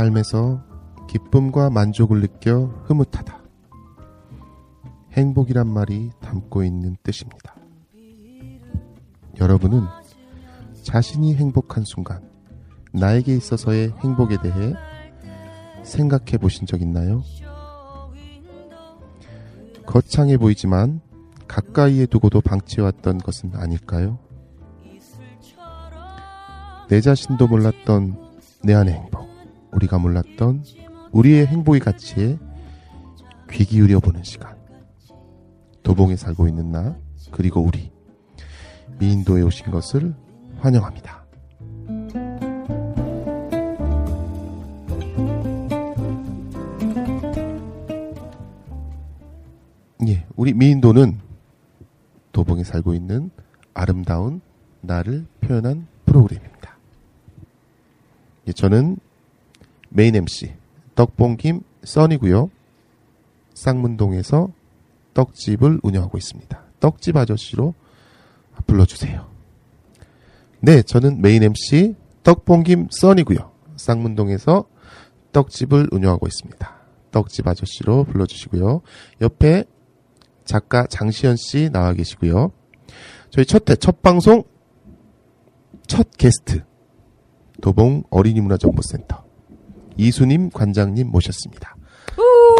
삶에서 기쁨과 만족을 느껴 흐뭇하다. 행복이란 말이 담고 있는 뜻입니다. 여러분은 자신이 행복한 순간, 나에게 있어서의 행복에 대해 생각해 보신 적 있나요? 거창해 보이지만 가까이에 두고도 방치해왔던 것은 아닐까요? 내 자신도 몰랐던 내 안의 행복. 우리가 몰랐던 우리의 행복의 가치에 귀 기울여 보는 시간. 도봉에 살고 있는 나, 그리고 우리. 미인도에 오신 것을 환영합니다. 예, 우리 미인도는 도봉에 살고 있는 아름다운 나를 표현한 프로그램입니다. 예, 저는 메인 MC 떡봉김 써니고요. 쌍문동에서 떡집을 운영하고 있습니다. 떡집 아저씨로 불러주세요. 네, 저는 메인 MC 떡봉김 써니고요. 쌍문동에서 떡집을 운영하고 있습니다. 떡집 아저씨로 불러주시고요. 옆에 작가 장시현 씨 나와 계시고요. 저희 첫 회, 첫 방송, 첫 게스트, 도봉 어린이문화정보센터. 이수님 관장님 모셨습니다.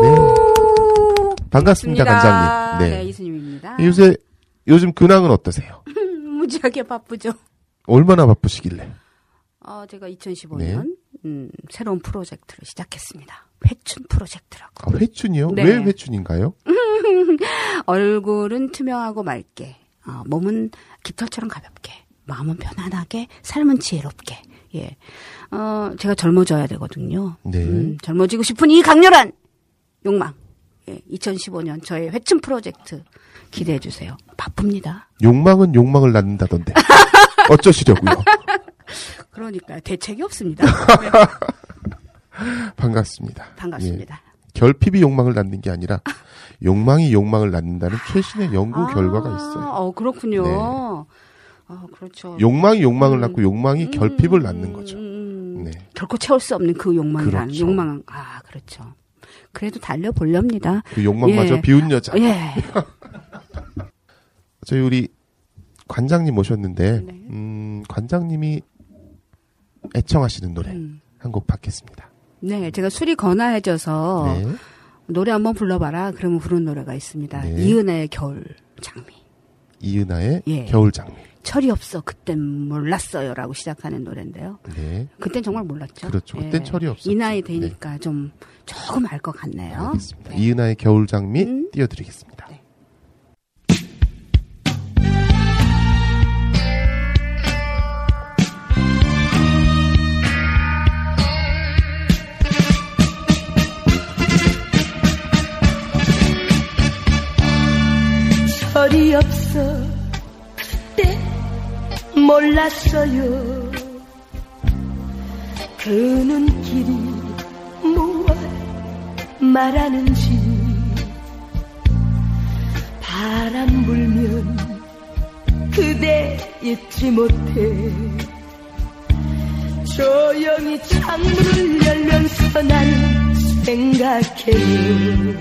네. 반갑습니다, 관장님. 네. 네. 이수님입니다. 요새, 요즘 근황은 어떠세요? 무지하게 바쁘죠. 얼마나 바쁘시길래? 어, 제가 2015년 네. 음, 새로운 프로젝트를 시작했습니다. 회춘 프로젝트라고. 아, 회춘이요? 네. 왜 회춘인가요? 얼굴은 투명하고 맑게, 어, 몸은 깃털처럼 가볍게, 마음은 편안하게, 삶은 지혜롭게. 예, 어, 제가 젊어져야 되거든요. 네. 음, 젊어지고 싶은 이 강렬한 욕망. 예, 2015년 저의 회춘 프로젝트 기대해 주세요. 바쁩니다. 욕망은 욕망을 낳는다던데. 어쩌시려고요? 그러니까 대책이 없습니다. 반갑습니다. 반갑습니다. 예. 결핍이 욕망을 낳는 게 아니라 욕망이 욕망을 낳는다는 최신의 연구 아, 결과가 있어요. 어, 그렇군요. 네. 아, 그렇죠. 욕망이 욕망을 음. 낳고 욕망이 음, 결핍을 음, 낳는 거죠. 음, 네. 결코 채울 수 없는 그 욕망이라는 그렇죠. 욕망. 아, 그렇죠. 그래도 달려 보렵니다. 그 욕망마저 예. 비운 여자. 예. 저희 우리 관장님 모셨는데, 네. 음, 관장님이 애청하시는 노래 음. 한곡 받겠습니다. 네, 제가 술이 건아해져서 네. 노래 한번 불러봐라. 그러면 부른 노래가 있습니다. 네. 이은혜의 겨울 장미. 이은하의 예. 겨울 장미. 철이 없어 그땐 몰랐어요라고 시작하는 노래인데요. 네. 그땐 정말 몰랐죠. 예. 그렇죠. 그땐 철이 없었죠. 이 나이 되니까 좀 조금 알 것 같네요. 알겠습니다. 네. 이은하의 겨울 장미 음. 띄워드리겠습니다. 몰랐어요. 그 눈길이 무엇 말하는지 바람 불면 그대 잊지 못해. 조용히 창문을 열면서 난 생각해요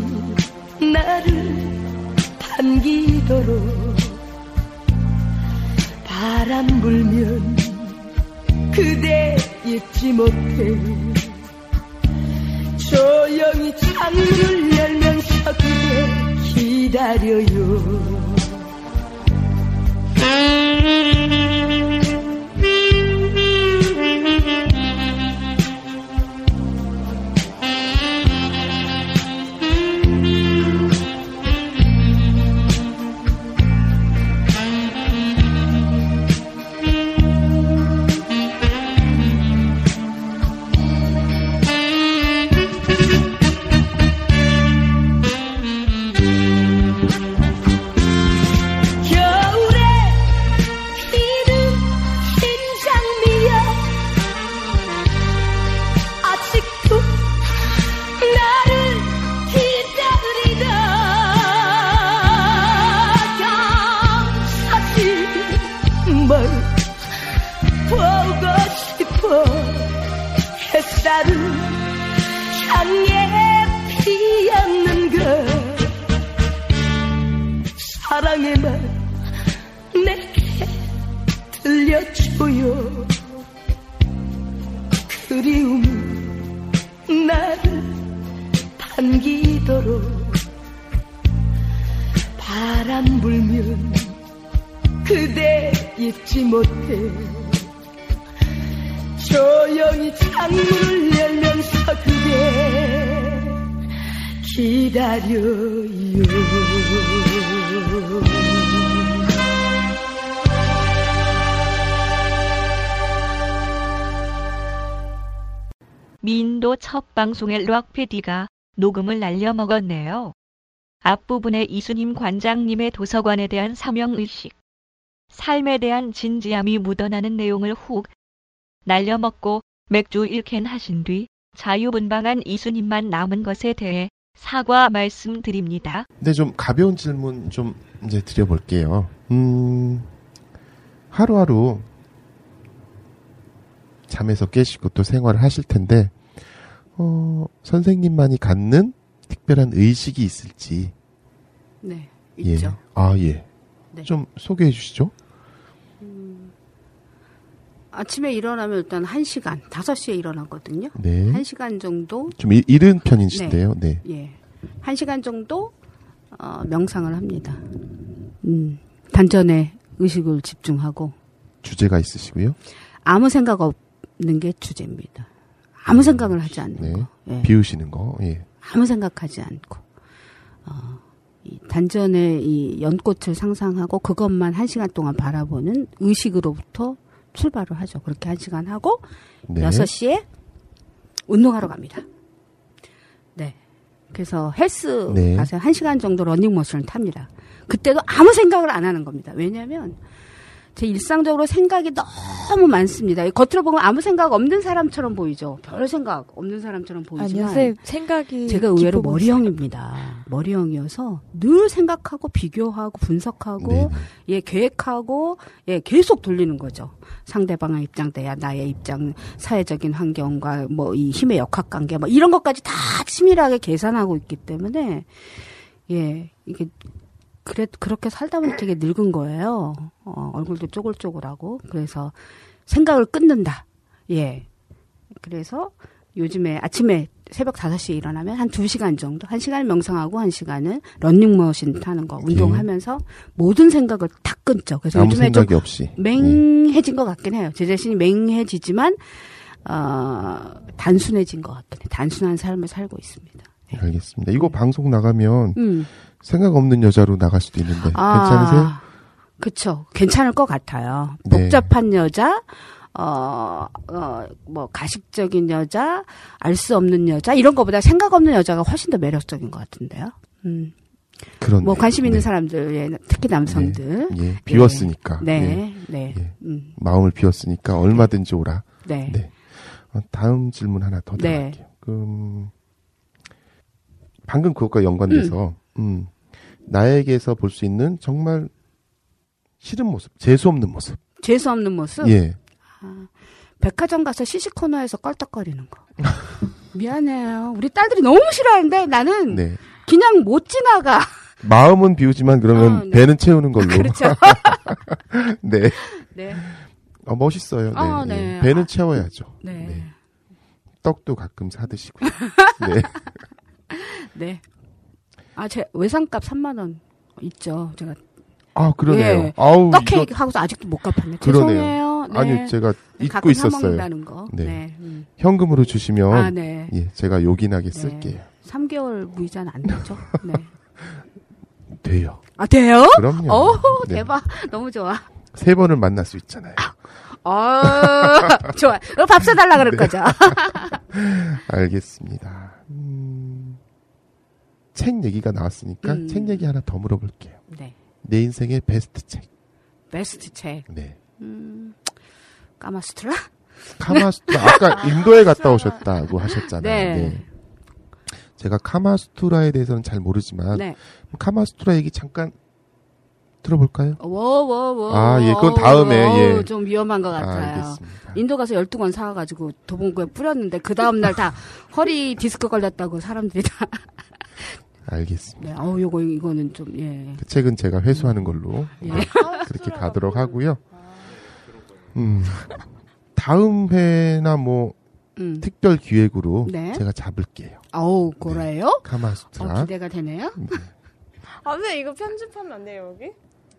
나를 반기도록 바람 불면 그대 잊지 못해. 조용히 창문을 열면서 그대 기다려요 햇살은 향해 피었는 것. 사랑의 말 내게 들려줘요. 그리움이 나를 반기도록 바람 불면 그대 잊지 못해 조용히 창문을 열면서 그대 기다려요 미인도 첫 방송에 락PD가 녹음을 날려먹었네요. 앞부분에 이수님 관장님의 도서관에 대한 사명의식, 삶에 대한 진지함이 묻어나는 내용을 훅 날려먹고 맥주 1캔 하신 뒤 자유분방한 이수님만 남은 것에 대해 사과 말씀드립니다. 근데 좀 가벼운 질문 좀 이제 드려볼게요. 음, 하루하루 잠에서 깨시고 또 생활을 하실 텐데, 어, 선생님만이 갖는 특별한 의식이 있을지. 네, 예. 있죠. 아, 예. 네. 좀 소개해 주시죠. 아침에 일어나면 일단 1시간, 5시에 일어나거든요. 네. 1시간 정도, 좀 이- 이른 편이신데요. 네. 예. 1시간 정도, 어, 명상을 합니다. 음, 단전에 의식을 집중하고, 주제가 있으시고요. 아무 생각 없는 게 주제입니다. 아무 생각을 하지 않는 네. 거. 예. 비우시는 거. 예. 아무 생각하지 않고, 어, 이 단전에 이 연꽃을 상상하고 그것만 한 시간 동안 바라보는 의식으로부터 출발을 하죠. 그렇게 한 시간 하고, 네. 6시에 운동하러 갑니다. 네. 그래서 헬스 네. 가서 1시간 정도 러닝머신을 탑니다. 그때도 아무 생각을 안 하는 겁니다. 왜냐하면 제 일상적으로 생각이 너무 많습니다. 겉으로 보면 아무 생각 없는 사람처럼 보이죠. 별 생각 없는 사람처럼 보이지만 아니요, 쌤 생각이 제가 의외로 머리형입니다. 머리형이어서 늘 생각하고 비교하고 분석하고 네. 예 계획하고 예 계속 돌리는 거죠. 상대방의 입장 대야 나의 입장, 사회적인 환경과 뭐 이 힘의 역학 관계 뭐 이런 것까지 다 치밀하게 계산하고 있기 때문에 예 이게 그래 그렇게 살다 보니 되게 늙은 거예요. 어, 얼굴도 쪼글쪼글하고 그래서 생각을 끊는다. 예. 그래서 요즘에 아침에 새벽 5시에 일어나면 한 2시간 정도, 1시간 명상하고 1시간은 런닝머신 타는 거, 운동하면서 모든 생각을 다 끊죠. 그래서 아무 요즘에 좀 생각이 없이. 예. 맹해진 것 같긴 해요. 제 자신이 맹해지지만, 어, 단순해진 것 같긴 해요. 단순한 삶을 살고 있습니다. 예. 알겠습니다. 이거 방송 나가면 음. 생각 없는 여자로 나갈 수도 있는데 괜찮으세요? 그쵸. 괜찮을 것 같아요. 네. 복잡한 여자, 어, 어, 뭐, 가식적인 여자, 알 수 없는 여자, 이런 것보다 생각 없는 여자가 훨씬 더 매력적인 것 같은데요. 음. 그런 뭐, 관심 있는 사람들, 예, 특히 남성들. 예, 비웠으니까. 예, 네, 네. 예. 음, 마음을 비웠으니까 얼마든지 오라. 네. 네. 어, 다음 질문 하나 더 네. 드릴게요. 음, 방금 그것과 연관돼서 음, 나에게서 볼 수 있는 정말 싫은 모습, 재수 없는 모습. 재수 없는 모습. 예. 백화점 가서 시식 코너에서 껄떡거리는 거. 미안해요. 우리 딸들이 너무 싫어하는데 나는 네. 그냥 못 지나가. 마음은 비우지만 그러면 아, 네. 배는 채우는 걸로. 그렇죠. 네. 네. 어, 멋있어요. 네. 아, 예. 네. 배는 아, 채워야죠. 네. 네. 떡도 가끔 사드시고요. 네. 네. 아, 제 외상값 3만 원 있죠. 제가 아, 그러네요. 예. 아우, 떡 이거, 케이크 하고서 아직도 못 갚았네. 그러네요. 네. 아니, 제가 잊고 있었어요. 네. 네. 음. 현금으로 주시면, 아, 네. 예, 제가 요긴하게 네. 쓸게요. 3개월 무이자는 안 되죠? 네. 돼요. 아, 돼요? 그럼요. 오, 네. 대박. 너무 좋아. 세 번을 만날 수 있잖아요. 아, 좋아. 그럼 밥 사달라 그럴 네. 거죠. 알겠습니다. 음, 책 얘기가 나왔으니까 음. 책 얘기 하나 더 물어볼게요. 네. 내 인생의 베스트 책. 베스트 책. 네. 음, 까마스트라? 카마스투라 아까 인도에 갔다 오셨다고 하셨잖아요. 네. 네. 제가 카마스투라에 대해서는 잘 모르지만 네. 카마스투라 얘기 잠깐 들어볼까요? 워워워. 아, 예, 그건 다음에, 예. 좀 위험한 것 아, 같아요. 알겠습니다. 인도 가서 12권 사와가지고 도봉구에 뿌렸는데 그 다음 날 다 허리 디스크 걸렸다고 사람들이 다. 알겠습니다. 네, 어우, 요거, 이거는 좀, 예. 그 책은 제가 회수하는 걸로 예. 그렇게 가도록 하고요. 음, 다음 회나 뭐 음. 특별 기획으로 네. 제가 잡을게요. 어우, 그래요? 어, 카마스투라. 기대가 되네요. 아, 근데 이거 편집하면 안 돼요, 여기?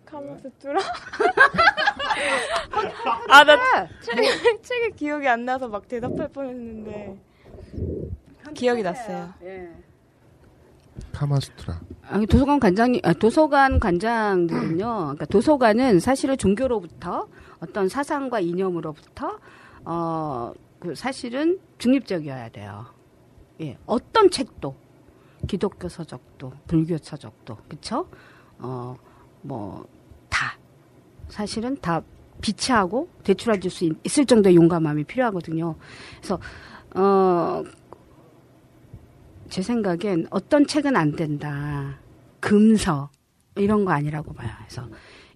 카마스투라? 아, 나 책, 책에 기억이 안 나서 막 대답할 뻔 했는데. 기억이 났어요. 예. 카마스투라. 아니, 도서관 관장님, 아, 도서관 관장들은요, 그러니까 도서관은 사실은 종교로부터 어떤 사상과 이념으로부터, 어, 그 사실은 중립적이어야 돼요. 예, 어떤 책도, 기독교 서적도, 불교 서적도, 그쵸? 어, 뭐, 다. 사실은 다 비치하고 대출해 줄 수 있 을 정도의 용감함이 필요하거든요. 그래서, 어, 제 생각엔 어떤 책은 안 된다. 금서 이런 거 아니라고 봐요. 그래서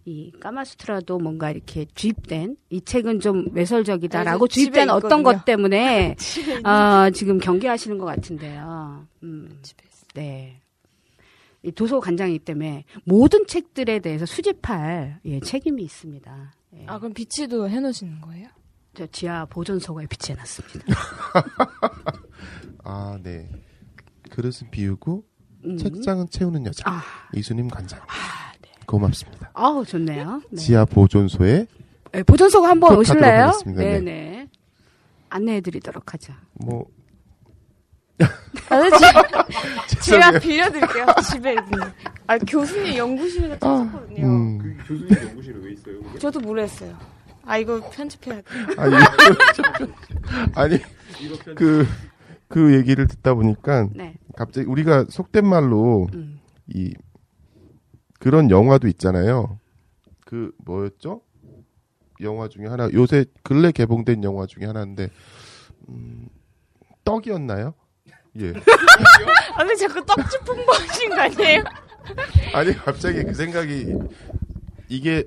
이 까마스트라도 뭔가 이렇게 주입된 이 책은 좀 외설적이다라고 주입된 어떤. 것 때문에 어, 지금 경계하시는 것 같은데요. 음. 네. 이 도서 관장이기 때문에 모든 책들에 대해서 수집할 예, 책임이 있습니다. 예. 아, 그럼 비치도 해놓으시는 거예요? 저 지하 보존소에 비치해놨습니다. 아, 네. 그릇은 비우고 음. 책장은 채우는 여자. 아, 이수님 관장. 아, 네. 고맙습니다. 아우 좋네요. 네. 지하 보존소에 네, 보존소가 한번 꼭 오실래요? 하겠습니다. 네. 네 네. 안내해드리도록 하죠. 뭐 아, 네, 지- 제가. 빌려드릴게요, 집에. 아, 교수님 연구실에다 찾았거든요. 음. 교수님 연구실에 왜 있어요? 그게? 저도 모르겠어요. 아, 이거 편집해야 돼. 아니, 아니 그, 그 얘기를 듣다 보니까 네. 갑자기 우리가 속된 말로 음. 이 그런 영화도 있잖아요. 그 뭐였죠? 영화 중에 하나 요새 근래 개봉된 영화 중에 하나인데 음, 떡이었나요? 예. 아, 근데 자꾸 떡집 홍보하신 거 아니에요? 아니 갑자기 그 생각이 이게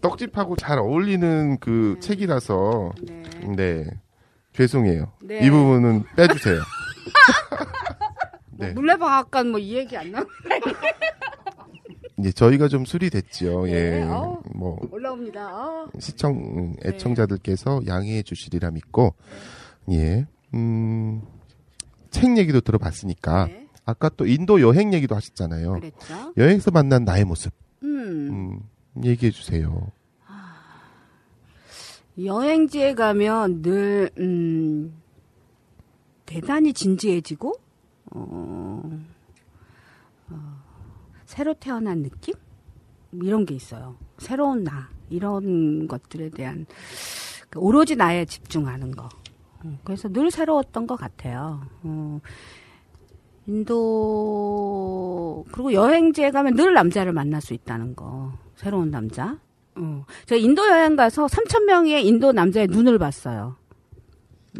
떡집하고 잘 어울리는 그 책이라서 네. 네 죄송해요. 네. 이 부분은 빼주세요. 네. 물레방앗간 뭐 이 얘기 안 나? 이제 저희가 좀 술이 됐지요. 네, 예. 아우. 뭐 올라옵니다. 아. 시청 음, 애청자들께서 양해해 주시리라 믿고 예. 음. 책 얘기도 들어봤으니까 네. 아까 또 인도 여행 얘기도 하셨잖아요. 그랬죠. 여행에서 만난 나의 모습 음. 음, 얘기해 주세요. 여행지에 가면 늘, 음, 대단히 진지해지고, 어, 어, 새로 태어난 느낌? 뭐 이런 게 있어요. 새로운 나. 이런 것들에 대한, 그 오로지 나에 집중하는 거. 어, 그래서 늘 새로웠던 것 같아요. 어, 인도, 그리고 여행지에 가면 늘 남자를 만날 수 있다는 거. 새로운 남자. 어. 제가 인도 여행 가서 3천 명의 인도 남자의 눈을 봤어요.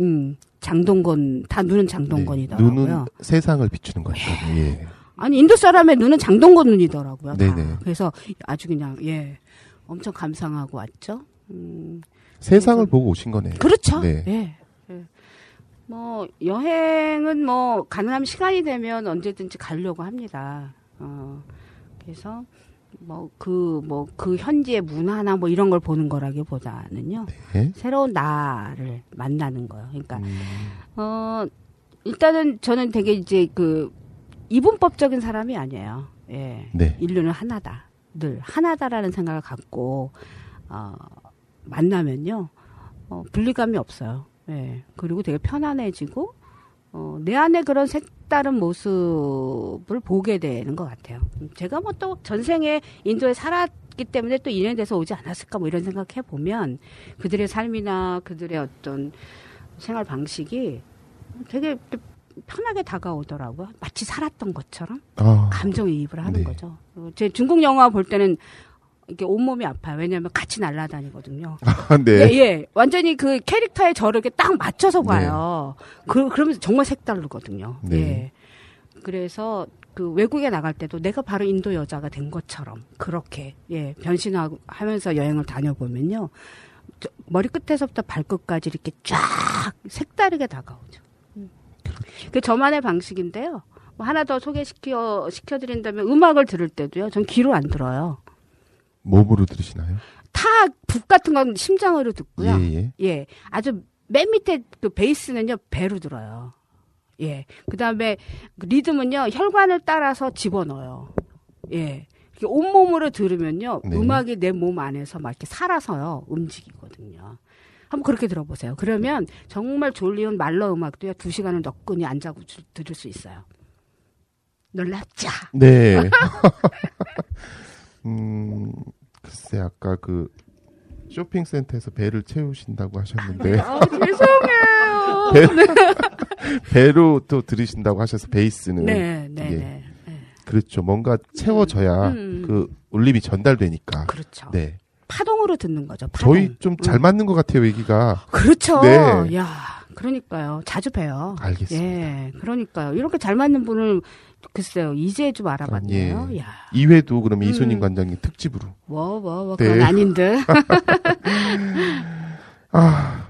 음, 장동건 다 눈은 장동건이더라고요. 네, 눈은 세상을 비추는 거죠. 예. 아니 인도 사람의 눈은 장동건 눈이더라고요. 다. 네네. 그래서 아주 그냥 예, 엄청 감상하고 왔죠. 음, 세상을 그래서- 보고 오신 거네요. 그렇죠. 네. 예. 예. 뭐 여행은 뭐 가능하면 시간이 되면 언제든지 가려고 합니다. 어, 그래서 뭐 그 뭐 그 현지의 문화나 뭐 이런 걸 보는 거라기보다는요. 네. 새로운 나를 만나는 거예요. 그러니까 음, 어 일단은 저는 되게 이제 그 이분법적인 사람이 아니에요. 예. 네. 인류는 하나다. 늘 하나다라는 생각을 갖고 어 만나면요. 어 분리감이 없어요. 예. 그리고 되게 편안해지고 어, 내 안에 그런 색 다른 모습을 보게 되는 것 같아요. 제가 뭐 또 전생에 인도에 살았기 때문에 또 인연이 돼서 오지 않았을까 뭐 이런 생각해 보면 그들의 삶이나 그들의 어떤 생활 방식이 되게 편하게 다가오더라고요. 마치 살았던 것처럼 아, 감정이입을 하는 네. 거죠. 어, 제 중국 영화 볼 때는 이게 온몸이 아파요. 왜냐하면 같이 날아다니거든요. 아, 네. 예, 예. 완전히 그 캐릭터에 저를 이렇게 딱 맞춰서 봐요. 그, 그러면서 정말 색다르거든요. 네. 예. 그래서 그 외국에 나갈 때도 내가 바로 인도 여자가 된 것처럼 그렇게, 예, 변신하고 하면서 여행을 다녀보면요. 저- 머리 끝에서부터 발끝까지 이렇게 쫙 색다르게 다가오죠. 음. 그 저만의 방식인데요. 뭐 하나 더 소개시켜, 시켜드린다면 음악을 들을 때도요. 전 귀로 안 들어요. 몸으로 들으시나요? 타북 같은 건 심장으로 듣고요. 예, 예. 예, 아주 맨 밑에 그 베이스는요 배로 들어요. 예, 그 다음에 리듬은요 혈관을 따라서 집어넣어요. 예, 온몸으로 들으면요 네. 음악이 내 몸 안에서 막 이렇게 살아서요 움직이거든요. 한번 그렇게 들어보세요. 그러면 정말 졸리운 말러 음악도요 두 시간을 너끈히 안 자고 주- 들을 수 있어요. 놀랍죠? 네. 음, 글쎄, 아까 그 쇼핑센터에서 배를 채우신다고 하셨는데, 아, 죄송해요. 배, 배로 또 들으신다고 하셔서 베이스는. 네, 네, 예. 네. 네. 그렇죠. 뭔가 채워져야 음. 그 울림이 전달되니까. 그렇죠. 네. 파동으로 듣는 거죠. 파동. 저희 좀잘 음. 맞는 것 같아요, 얘기가. 그렇죠. 네. 야, 그러니까요. 자주 봬요. 알겠습니다. 예, 그러니까요. 이렇게 잘 맞는 분을 글쎄요. 이제 좀 알아봤네요. 예. 야, 2회도 그럼 음. 관장님 특집으로. 뭐, 뭐, 뭐, 네. 그건 아닌 듯. 아,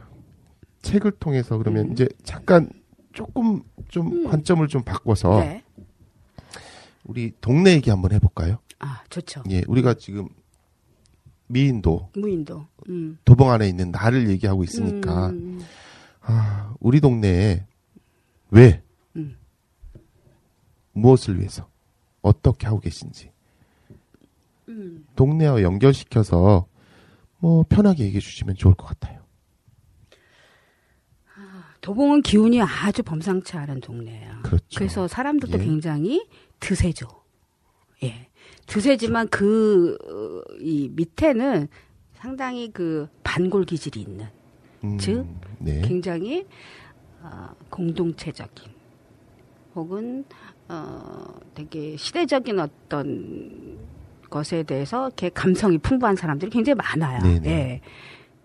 책을 통해서 그러면 음. 이제 잠깐 조금 좀 음. 관점을 좀 바꿔서 네. 우리 동네 얘기 한번 해볼까요? 아, 좋죠. 예, 우리가 지금 미인도 무인도. 음. 도봉 안에 있는 나를 얘기하고 있으니까 음, 아, 우리 동네에 왜 음. 무엇을 위해서 어떻게 하고 계신지 음. 동네와 연결시켜서 뭐 편하게 얘기해 주시면 좋을 것 같아요. 도봉은 기운이 아주 범상치 않은 동네예요. 그렇죠. 그래서 사람들도 예. 굉장히 드세죠. 예. 드세지만 그, 어, 이 밑에는 상당히 그 반골 기질이 있는 음, 즉, 네. 굉장히 어, 공동체적인 혹은 어, 되게 시대적인 어떤 것에 대해서 이렇게 감성이 풍부한 사람들이 굉장히 많아요. 네네. 예.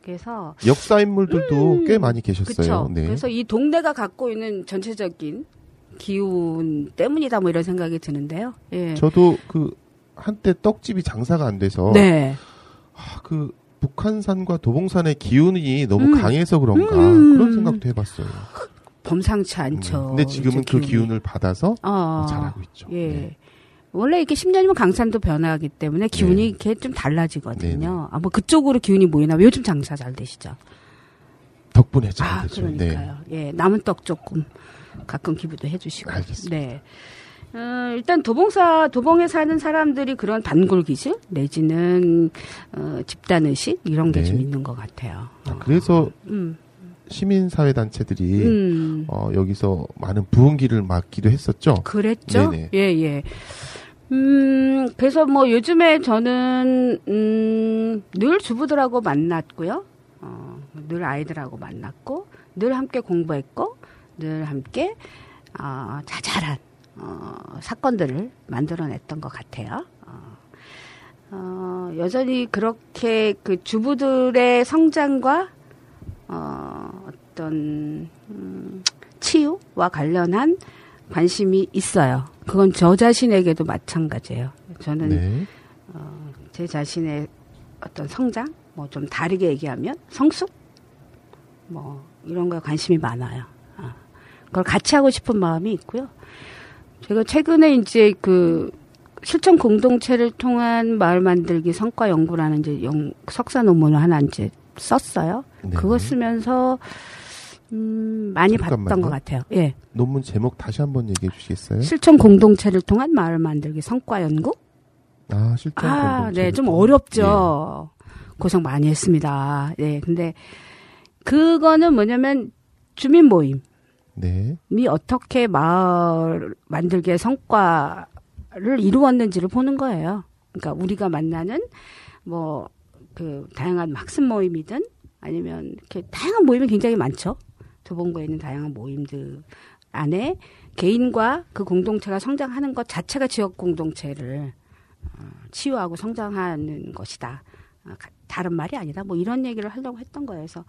그래서 역사 인물들도 음, 꽤 많이 계셨어요. 그렇죠. 네. 그래서 이 동네가 갖고 있는 전체적인 기운 때문이다 뭐 이런 생각이 드는데요. 예. 저도 그 한때 떡집이 장사가 안 돼서 네. 아, 그 북한산과 도봉산의 기운이 너무 음. 강해서 그런가 음. 그런 생각도 해봤어요. 범상치 않죠. 음. 근데 지금은 그 기운이. 기운을 받아서 어, 잘하고 있죠. 예. 네. 원래 이렇게 10년이면 강산도 변화하기 때문에 기운이 네. 이렇게 좀 달라지거든요. 네네. 아, 뭐 그쪽으로 기운이 모이나 요즘 장사 잘 되시죠? 덕분에 잘 아, 되죠. 네. 그러니까요. 예, 남은 떡 조금 가끔 기부도 해주시고. 알겠습니다. 네. 어, 일단 도봉사 도봉에 사는 사람들이 그런 단골 기질 내지는 어, 집단 의식 이런 게 네. 좀 있는 것 같아요. 아, 그래서 음, 시민 사회 단체들이 음. 어, 여기서 많은 부흥기를 막기도 했었죠. 그랬죠. 네네. 예, 예. 음, 그래서 뭐 요즘에 저는, 음, 늘 주부들하고 만났고요. 어, 늘 아이들하고 만났고, 늘 함께 공부했고, 늘 함께, 어, 자잘한, 어, 사건들을 만들어냈던 것 같아요. 어, 어, 여전히 그렇게 그 주부들의 성장과, 어, 어떤, 음, 치유와 관련한 관심이 있어요. 그건 저 자신에게도 마찬가지예요. 저는 네. 제 자신의 어떤 성장, 뭐 좀 다르게 얘기하면 성숙, 뭐 이런 거에 관심이 많아요. 아. 그걸 같이 하고 싶은 마음이 있고요. 제가 최근에 이제 그 실천 공동체를 통한 마을 만들기 성과 연구라는 이제 영, 석사 논문을 하나 이제 썼어요. 네. 그거 쓰면서 음, 많이 봤던 잠깐만요. 것 같아요. 예. 논문 제목 다시 한번 얘기해 주시겠어요? 실천 공동체를 통한 마을 만들기 성과 연구? 아, 실전 아, 공동체. 네, 좀 어렵죠. 고생 많이 했습니다. 예, 근데 그거는 뭐냐면 주민 모임 이 네. 어떻게 마을 만들기의 성과를 이루었는지를 보는 거예요. 그러니까 우리가 만나는 뭐 그 다양한 학습 모임이든 아니면 이렇게 다양한 모임이 굉장히 많죠. 도봉구에 있는 다양한 모임들 안에 개인과 그 공동체가 성장하는 것 자체가 지역 공동체를 어, 치유하고 성장하는 것이다. 어, 가- 다른 말이 아니다. 뭐 이런 얘기를 하려고 했던 거예요. 그래서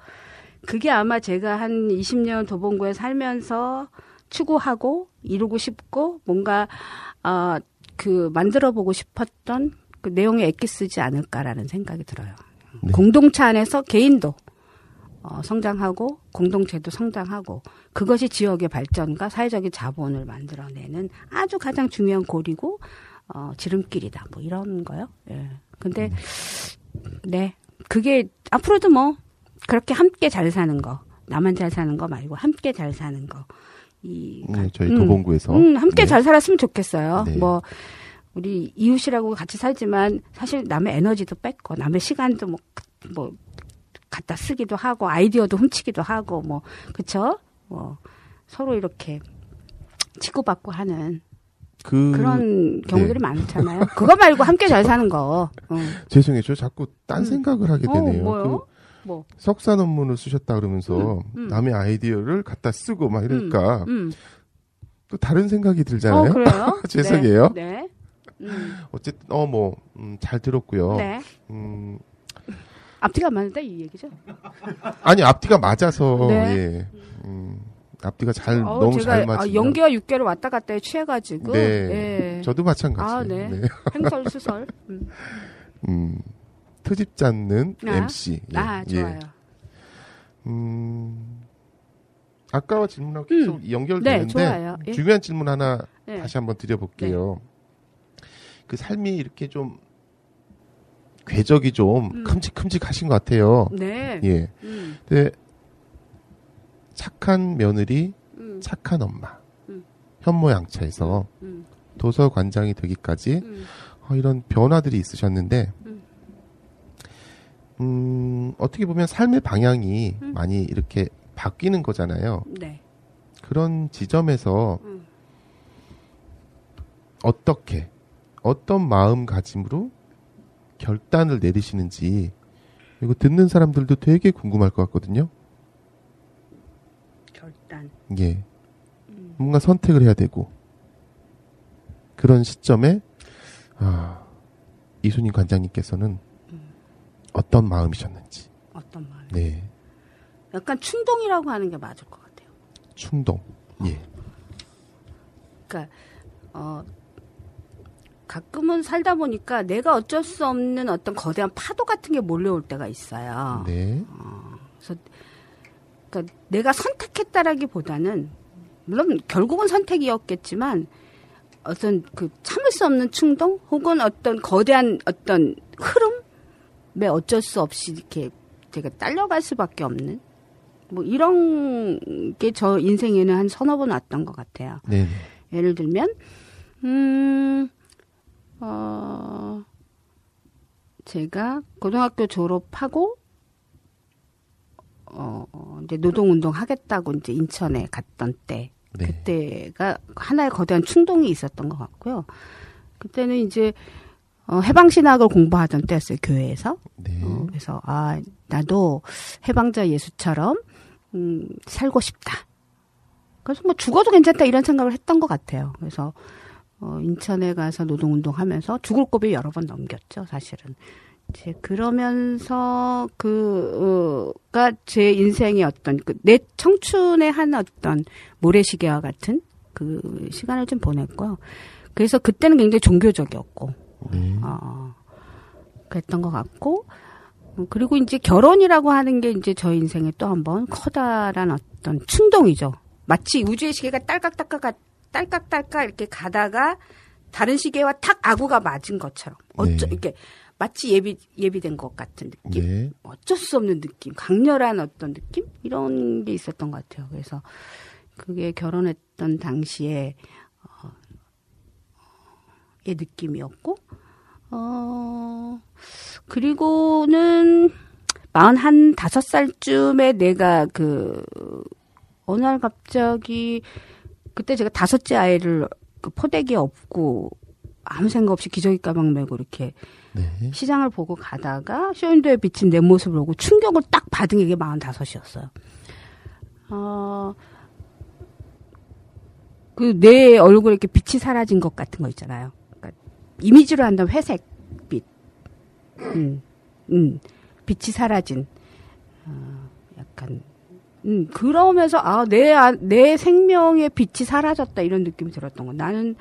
그게 아마 제가 한 20년 도봉구에 살면서 추구하고 이루고 싶고 뭔가 어, 그 만들어 보고 싶었던 그 내용에 애기 쓰지 않을까라는 생각이 들어요. 네. 공동체 안에서 개인도 어, 성장하고 공동체도 성장하고 그것이 지역의 발전과 사회적인 자본을 만들어내는 아주 가장 중요한 고리고 어, 지름길이다. 뭐 이런 거요. 예. 근데 네 그게 앞으로도 뭐 그렇게 함께 잘 사는 거 나만 잘 사는 거 말고 함께 잘 사는 거. 이 네, 저희 음, 도봉구에서 음, 함께 네. 잘 살았으면 좋겠어요. 네. 뭐 우리 이웃이라고 같이 살지만 사실 남의 에너지도 뺏고 남의 시간도 뭐, 뭐 갖다 쓰기도 하고 아이디어도 훔치기도 하고 뭐 그쵸? 뭐 서로 이렇게 치고받고 하는 그 그런 경우들이 네. 많잖아요. 그거 말고 함께 잘 사는 거. 어. 죄송해요. 저 자꾸 딴 음. 생각을 하게 어, 되네요. 뭐요? 뭐. 그 석사 논문을 쓰셨다 그러면서 음, 음. 남의 아이디어를 갖다 쓰고 막 이러니까 음. 또 다른 생각이 들잖아요. 어, 그래요? 죄송해요. 네. 네. 음. 어쨌든 어뭐 음, 잘 들었고요. 네. 음, 앞뒤가 맞는다 이 얘기죠. 아니 앞뒤가 맞아서 네. 예. 음, 앞뒤가 잘 어우, 너무 잘 아, 맞으면 연기와 육개를 왔다 갔다 해 취해가지고 네. 예. 저도 마찬가지. 아, 네. 행설 수설. 음. 음, 트집 잡는 아. MC. 예, 아 예. 좋아요. 음, 아까와 질문하고 계속 네, 연결되는데 좋아요. 예. 중요한 질문 하나 네. 다시 한번 드려볼게요. 그 삶이 이렇게 좀 궤적이 좀 음. 큼직큼직하신 것 같아요. 네. 예. 음, 근데 착한 며느리, 음, 착한 엄마, 음. 현모양처에서 음, 도서관장이 되기까지 음. 어, 이런 변화들이 있으셨는데, 음. 음, 어떻게 보면 삶의 방향이 음. 많이 이렇게 바뀌는 거잖아요. 네. 그런 지점에서 음. 어떻게, 어떤 마음가짐으로 결단을 내리시는지, 이거 듣는 사람들도 되게 궁금할 것 같거든요. 결단. 예. 음. 뭔가 선택을 해야 되고, 그런 시점에, 아, 이순희 관장님께서는 음. 어떤 마음이셨는지, 어떤 말? 네. 약간 충동이라고 하는 게 맞을 것 같아요. 충동. 예. 그러니까 어 가끔은 살다 보니까 내가 어쩔 수 없는 어떤 거대한 파도 같은 게 몰려올 때가 있어요. 네. 그래서 그러니까 내가 선택했다라기보다는 물론 결국은 선택이었겠지만 어떤 그 참을 수 없는 충동 혹은 어떤 거대한 어떤 흐름 에 어쩔 수 없이 이렇게 제가 딸려갈 수밖에 없는 뭐 이런 게 저 인생에는 한 서너 번 왔던 것 같아요. 네. 예를 들면, 음, 어, 제가 고등학교 졸업하고, 어, 어, 이제 노동운동 하겠다고 이제 인천에 갔던 때, 네. 그때가 하나의 거대한 충동이 있었던 것 같고요. 그때는 이제, 어, 해방 신학을 공부하던 때였어요, 교회에서. 네. 어, 그래서 아 나도 해방자 예수처럼 음, 살고 싶다. 그래서 뭐 죽어도 괜찮다 이런 생각을 했던 것 같아요. 그래서 어, 인천에 가서 노동운동하면서 죽을 고비 여러 번 넘겼죠, 사실은. 이제 그러면서 그가 제 인생의 어떤 그 내 청춘의 한 어떤 모래시계와 같은 그 시간을 좀 보냈고요. 그래서 그때는 굉장히 종교적이었고 네. 어, 그랬던 것 같고, 음, 그리고 이제 결혼이라고 하는 게 이제 저 인생에 또 한번 커다란 어떤 충동이죠. 마치 우주의 시계가 딸깍딸깍 딸깍딸깍 이렇게 가다가 다른 시계와 탁 아구가 맞은 것처럼 어쩌 네. 이렇게 마치 예비 예비된 것 같은 느낌. 네. 어쩔 수 없는 느낌, 강렬한 어떤 느낌 이런 게 있었던 것 같아요. 그래서 그게 결혼했던 당시에 어, 의 느낌이었고, 어 그리고는 마흔 한 다섯 살쯤에 내가 그 어느 날 갑자기 그때 제가 다섯째 아이를 그 포대기에 업고 아무 생각 없이 기저귀 가방 메고 이렇게 네. 시장을 보고 가다가 쇼윈도에 비친 내 모습을 보고 충격을 딱 받은 게 45이었어요. 어, 그 내 얼굴에 이렇게 빛이 사라진 것 같은 거 있잖아요. 이미지로 한다면 회색빛. 음, 음, 빛이 사라진, 어, 약간, 음, 그러면서, 아, 내, 아, 내 생명의 빛이 사라졌다, 이런 느낌이 들었던 거. 나는,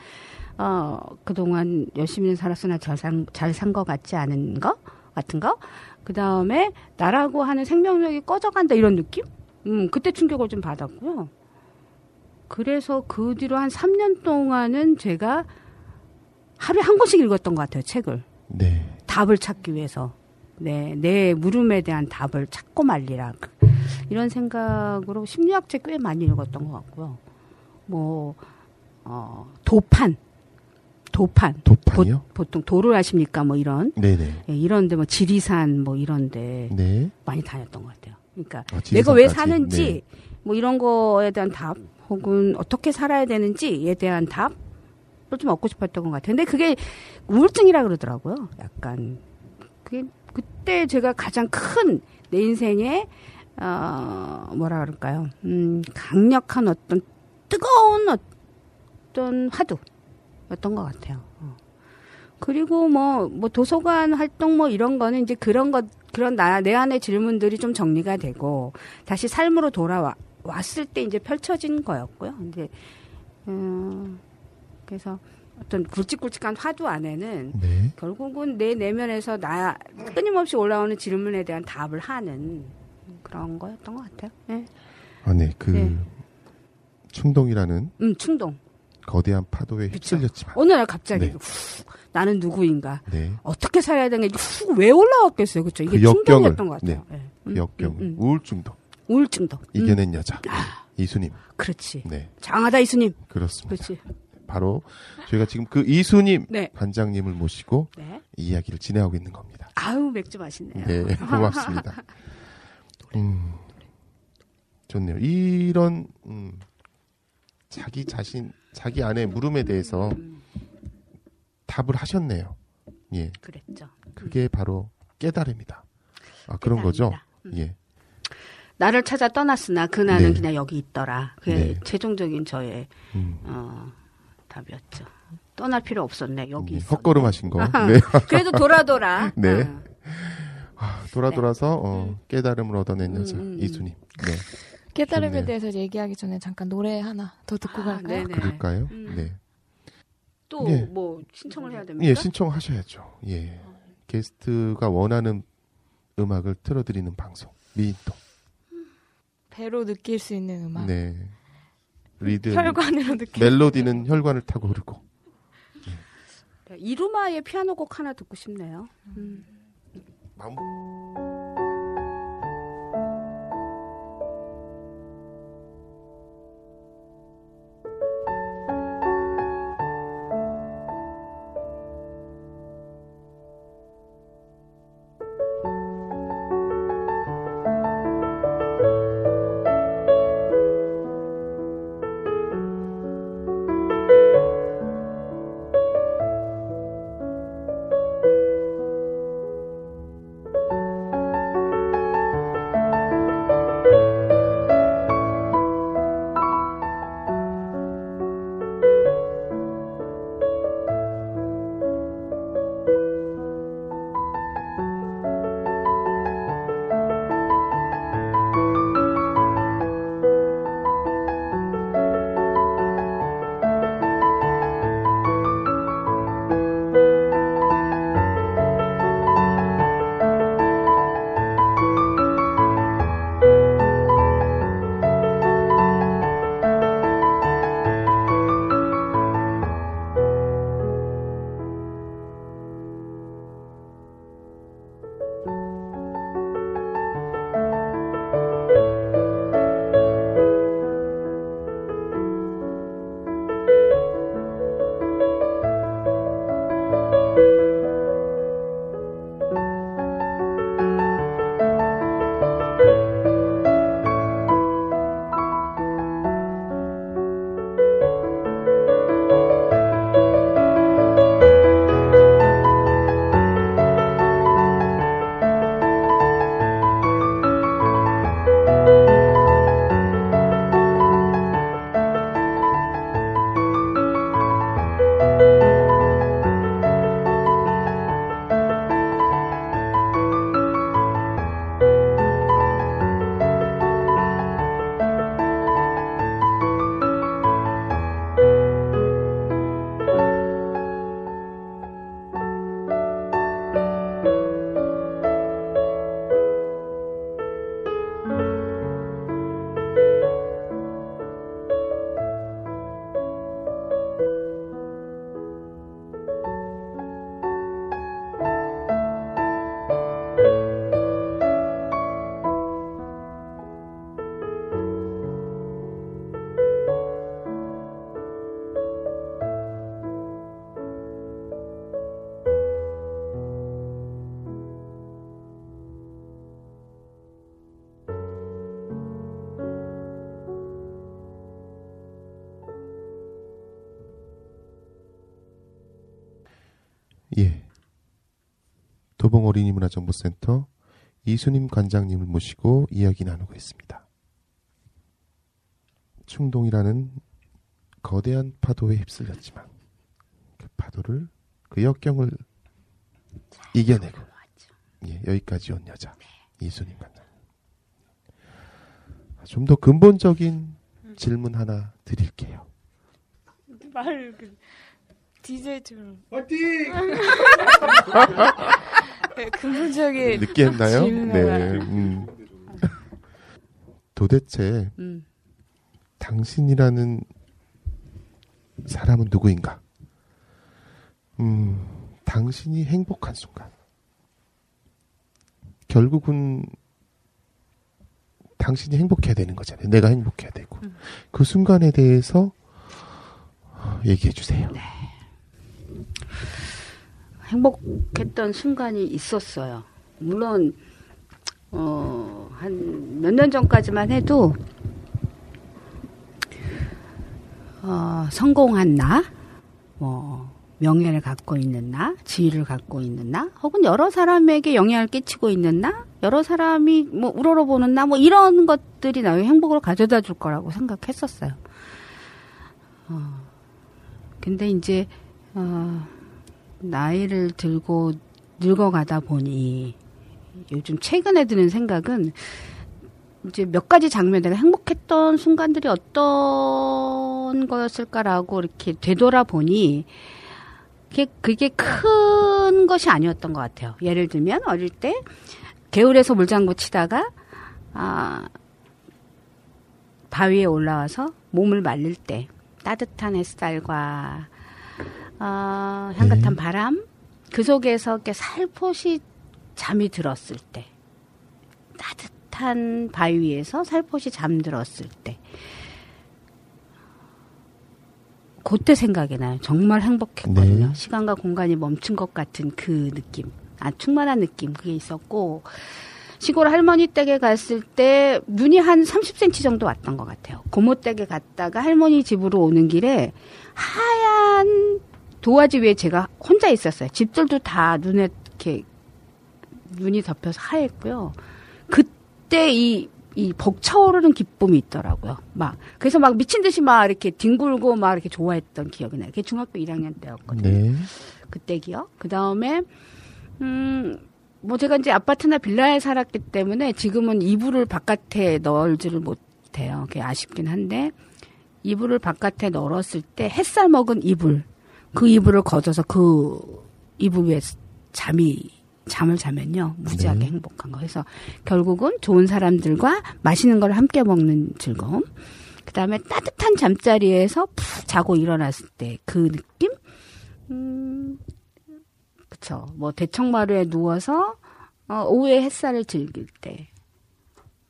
어, 그동안 열심히 살았으나 잘 산, 잘 산 것 같지 않은 거? 같은 거? 그 다음에, 나라고 하는 생명력이 꺼져간다, 이런 느낌? 음, 그때 충격을 좀 받았고요. 그래서 그 뒤로 한 3년 동안은 제가 하루에 한 권씩 읽었던 것 같아요, 책을. 네. 답을 찾기 위해서. 네, 내 물음에 대한 답을 찾고 말리라. 이런 생각으로 심리학 책 꽤 많이 읽었던 것 같고요. 뭐, 어, 도판. 도판. 도판이요? 보, 통 도를 아십니까? 뭐 이런. 네네. 예, 이런데 뭐 지리산 뭐 이런데 네. 많이 다녔던 것 같아요. 그러니까 아, 내가 왜 지리산까지. 사는지 네. 뭐 이런 거에 대한 답 혹은 어떻게 살아야 되는지에 대한 답을 좀 얻고 싶었던 것 같아요. 근데 그게 우울증이라 그러더라고요. 약간 그게 그때 제가 가장 큰 내 인생의 어 뭐라 그럴까요? 음 강력한 어떤 뜨거운 어떤 화두였던 것 같아요. 어. 그리고 뭐, 뭐 도서관 활동 뭐 이런 거는 이제 그런 것, 그런 나, 내 안의 질문들이 좀 정리가 되고 다시 삶으로 돌아와, 왔을 때 이제 펼쳐진 거였고요. 이제, 음, 그래서 어떤 굵직굵직한 화두 안에는 네. 결국은 내 내면에서 나 끊임없이 올라오는 질문에 대한 답을 하는 그런 거였던 것 같아요. 네. 아, 네. 그 네. 충동이라는 음, 충동. 거대한 파도에 그쵸. 휩쓸렸지만. 어느 날 갑자기 네. 후, 나는 누구인가? 네. 어떻게 살아야 되는지 훅왜 올라왔겠어요, 그렇죠? 이게 그 역경을, 충격이었던 것 같아요. 예. 그 음, 역경, 음, 음. 우울증도 우울증도 음, 이겨낸 여자 이수님. 그렇지. 네, 장하다 이수님, 그렇습니다. 그렇지. 바로 저희가 지금 그 이수님 네, 반장님을 모시고 네. 이야기를 진행하고 있는 겁니다. 아우 맥주 맛있네요. 네, 고맙습니다. 음, 좋네요. 이런 음, 자기 자신, 자기 안의 물음에 대해서 음, 답을 하셨네요. 예, 그랬죠. 그게 바로 깨달음이다. 아 그런 거죠. 깨달음이다. 음. 예, 나를 찾아 떠났으나 그 나는 네. 그냥 여기 있더라. 그게 네. 최종적인 저의 음, 어, 답이었죠. 떠날 필요 없었네. 여기 예, 있어. 헛걸음 하신 거. 네, 그래도 돌아 돌아. 네. 어. 아, 돌아 돌아서 어, 깨달음을 얻어낸 여자 음, 음, 음. 이수님. 네, 깨달음에 좋네요. 대해서 얘기하기 전에 잠깐 노래 하나 더 듣고 아, 갈까요? 네네. 그럴까요? 음. 네. 또 예. 뭐 신청을 해야 됩니까? 예, 신청하셔야죠. 예. 게스트가 원하는 음악을 틀어드리는 방송. 미인도. 배로 느낄 수 있는 음악. 네. 리듬. 혈관으로 느낄 멜로디는 혈관을 타고 흐르고. 네, 이루마의 피아노 곡 하나 듣고 싶네요. 음. 마음- 도봉 어린이문화정보센터 이수님 관장님을 모시고 이야기 나누고 있습니다. 충동이라는 거대한 파도에 휩쓸렸지만 그 파도를 그 역경을 이겨내고 예, 여기까지 온 여자 이수님 관장. 좀 더 근본적인 질문 하나 드릴게요. 말을 그 DJ처럼. 화이팅! 네, 근본적인 늦게 했나요? 질문 네. 음. 도대체 음. 당신이라는 사람은 누구인가? 음, 당신이 행복한 순간. 결국은 당신이 행복해야 되는 거잖아요. 내가 행복해야 되고. 그 순간에 대해서 어, 얘기해 주세요. 행복했던 순간이 있었어요. 물론 어, 한 몇 년 전까지만 해도 어, 성공한 나, 뭐 명예를 갖고 있는 나, 지위를 갖고 있는 나, 혹은 여러 사람에게 영향을 끼치고 있는 나, 여러 사람이 뭐 우러러보는 나, 뭐 이런 것들이 나의 행복을 가져다 줄 거라고 생각했었어요. 어, 근데 이제 어, 나이를 들고 늙어가다 보니 요즘 최근에 드는 생각은 이제 몇 가지 장면 내가 행복했던 순간들이 어떤 거였을까라고 이렇게 되돌아보니 그게, 그게 큰 것이 아니었던 것 같아요. 예를 들면 어릴 때 개울에서 물장구 치다가 아 바위에 올라와서 몸을 말릴 때 따뜻한 햇살과 어, 향긋한 바람 그 속에서 이렇게 살포시 잠이 들었을 때 따뜻한 바위 위에서 살포시 잠들었을 때 그때 생각이 나요. 정말 행복했거든요. 네. 시간과 공간이 멈춘 것 같은 그 느낌. 아, 충만한 느낌. 그게 있었고, 시골 할머니 댁에 갔을 때 눈이 한 30cm 정도 왔던 것 같아요. 고모 댁에 갔다가 할머니 집으로 오는 길에 하얀 도화지 위에 제가 혼자 있었어요. 집들도 다 눈에 이렇게 눈이 덮여서 하였고요. 그때 이, 이 벅차오르는 기쁨이 있더라고요. 막. 그래서 막 미친 듯이 막 이렇게 뒹굴고 막 이렇게 좋아했던 기억이 나요. 그게 중학교 1학년 때였거든요. 네. 그때 기억. 그 다음에, 음, 뭐 제가 이제 아파트나 빌라에 살았기 때문에 지금은 이불을 바깥에 널지를 못해요. 그게 아쉽긴 한데, 이불을 바깥에 널었을 때 햇살 먹은 이불, 그 이불을 걷어서 그 이불 위에 잠이, 잠을 자면요. 무지하게 네. 행복한 거. 그래서 결국은 좋은 사람들과 맛있는 걸 함께 먹는 즐거움. 그 다음에 따뜻한 잠자리에서 푹 자고 일어났을 때 그 느낌? 음, 그쵸. 뭐 대청마루에 누워서 어, 오후에 햇살을 즐길 때.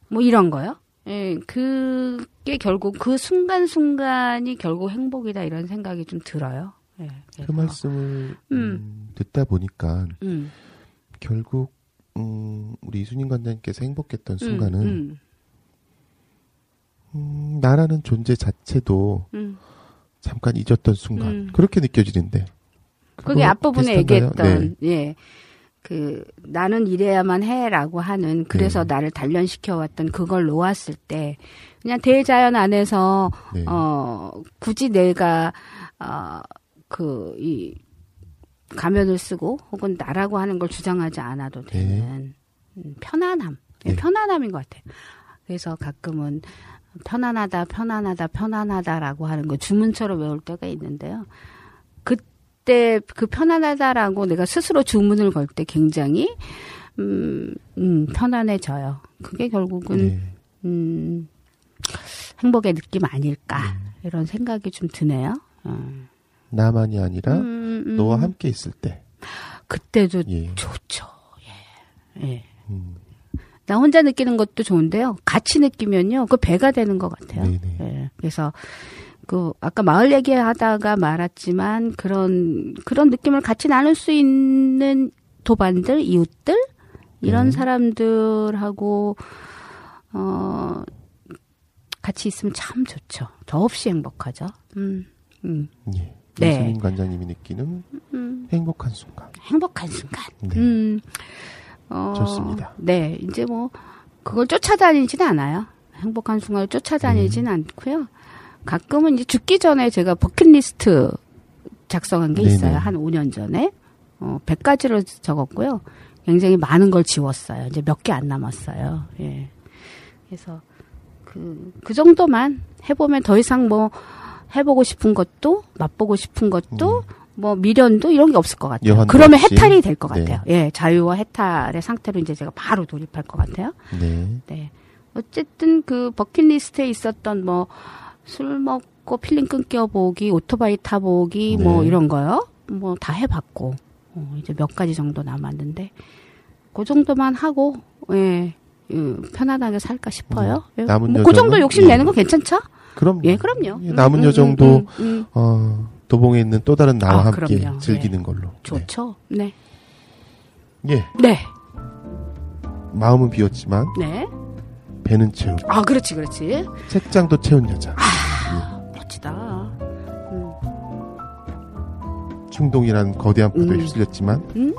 뭐 이런 거요. 예, 그게 결국 그 순간순간이 결국 행복이다 이런 생각이 좀 들어요. 예, 그 말씀을 음, 듣다 보니까 음, 결국 음, 우리 이순인 관장님께서 행복했던 음, 순간은 음, 음, 나라는 존재 자체도 음. 잠깐 잊었던 순간 음. 그렇게 느껴지는데 그게 앞부분에? 얘기했던 네. 예. 그 나는 이래야만 해라고 하는 그래서 네. 나를 단련시켜 왔던 그걸 놓았을 때 그냥 대자연 안에서 네. 어 굳이 내가 어 그 이 가면을 쓰고 혹은 나라고 하는 걸 주장하지 않아도 되는 음, 편안함 예, 네. 편안함인 것 같아요. 그래서 가끔은 편안하다 편안하다 편안하다라고 하는 거 주문처럼 외울 때가 있는데요. 그때 그 편안하다라고 내가 스스로 주문을 걸 때 굉장히 음, 음 편안해져요. 그게 결국은 네. 음, 행복의 느낌 아닐까 이런 생각이 좀 드네요. 어. 나만이 아니라 음, 음. 너와 함께 있을 때 그때도 예. 좋죠. 예. 예. 음, 나 혼자 느끼는 것도 좋은데요. 같이 느끼면요, 그 배가 되는 것 같아요. 네네. 예. 그래서 그 아까 마을 얘기하다가 말았지만 그런 그런 느낌을 같이 나눌 수 있는 도반들, 이웃들 이런 네. 사람들하고 어 같이 있으면 참 좋죠. 더없이 행복하죠. 음, 음. 예. 네. 이수민 관장님이 느끼는 음, 행복한 순간. 행복한 순간. 네. 음, 어, 좋습니다. 네, 이제 뭐 그걸 쫓아다니지는 않아요. 행복한 순간을 쫓아다니지는 음. 않고요. 가끔은 이제 죽기 전에 제가 버킷리스트 작성한 게 네네. 있어요. 한 5년 전에 어, 100가지로 적었고요. 굉장히 많은 걸 지웠어요. 이제 몇 개 안 남았어요. 예. 그래서 그, 그 정도만 해보면 더 이상 뭐 해보고 싶은 것도 맛보고 싶은 것도 뭐 미련도 이런 게 없을 것 같아요. 음. 그러면 없이. 해탈이 될것 네. 같아요. 예, 자유와 해탈의 상태로 이제 제가 바로 돌입할 것 같아요. 네. 네. 어쨌든 그 버킷리스트에 있었던 뭐 술 먹고 필름 끊겨보기, 오토바이 타보기 뭐 네. 이런 거요. 뭐 다 해봤고 어, 이제 몇 가지 정도 남았는데 그 정도만 하고 예. 음, 편안하게 살까 싶어요. 예. 네. 남은 뭐 그 정도 욕심 내는 거 괜찮죠? 그럼 예, 그럼요. 예, 남은 음, 여정도 음, 음, 음. 어, 도봉에 있는 또 다른 나와 아, 함께 그럼요. 즐기는 걸로. 좋죠. 네. 네. 예. 네. 마음은 비었지만 네. 배는 채우고 아, 그렇지, 그렇지. 책장도 채운 여자. 멋지다. 음. 충동이란 거대한 파도에 음. 휩쓸렸지만 음?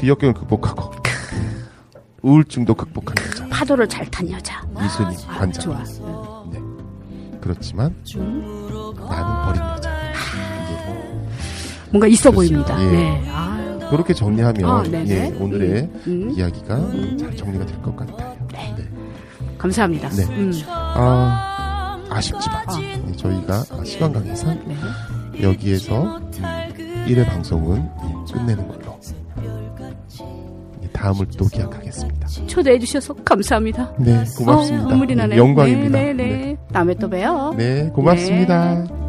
그 역경을 극복하고 우울증도 극복한 여자 파도를 잘 탄 여자. 이순임 아, 관장. 좋아. 네. 그렇지만 음. 나는 버린 여자. 예. 뭔가 있어 그렇습니다. 보입니다. 예. 네. 아, 그렇게 정리하면 아. 예, 오늘의 음. 이야기가 잘 정리가 될 것 같아요. 네. 감사합니다. 네. 음. 아, 아쉽지만 예, 저희가 시간 관계상 네. 여기에서 음, 1회 방송은 예, 끝내는 걸로 예, 다음을 또 기약하겠습니다. 초대해 주셔서 감사합니다. 네, 고맙습니다. 어, 눈물이 나네. 영광입니다. 네, 네, 네. 다음에 또 봬요. 네, 고맙습니다. 네.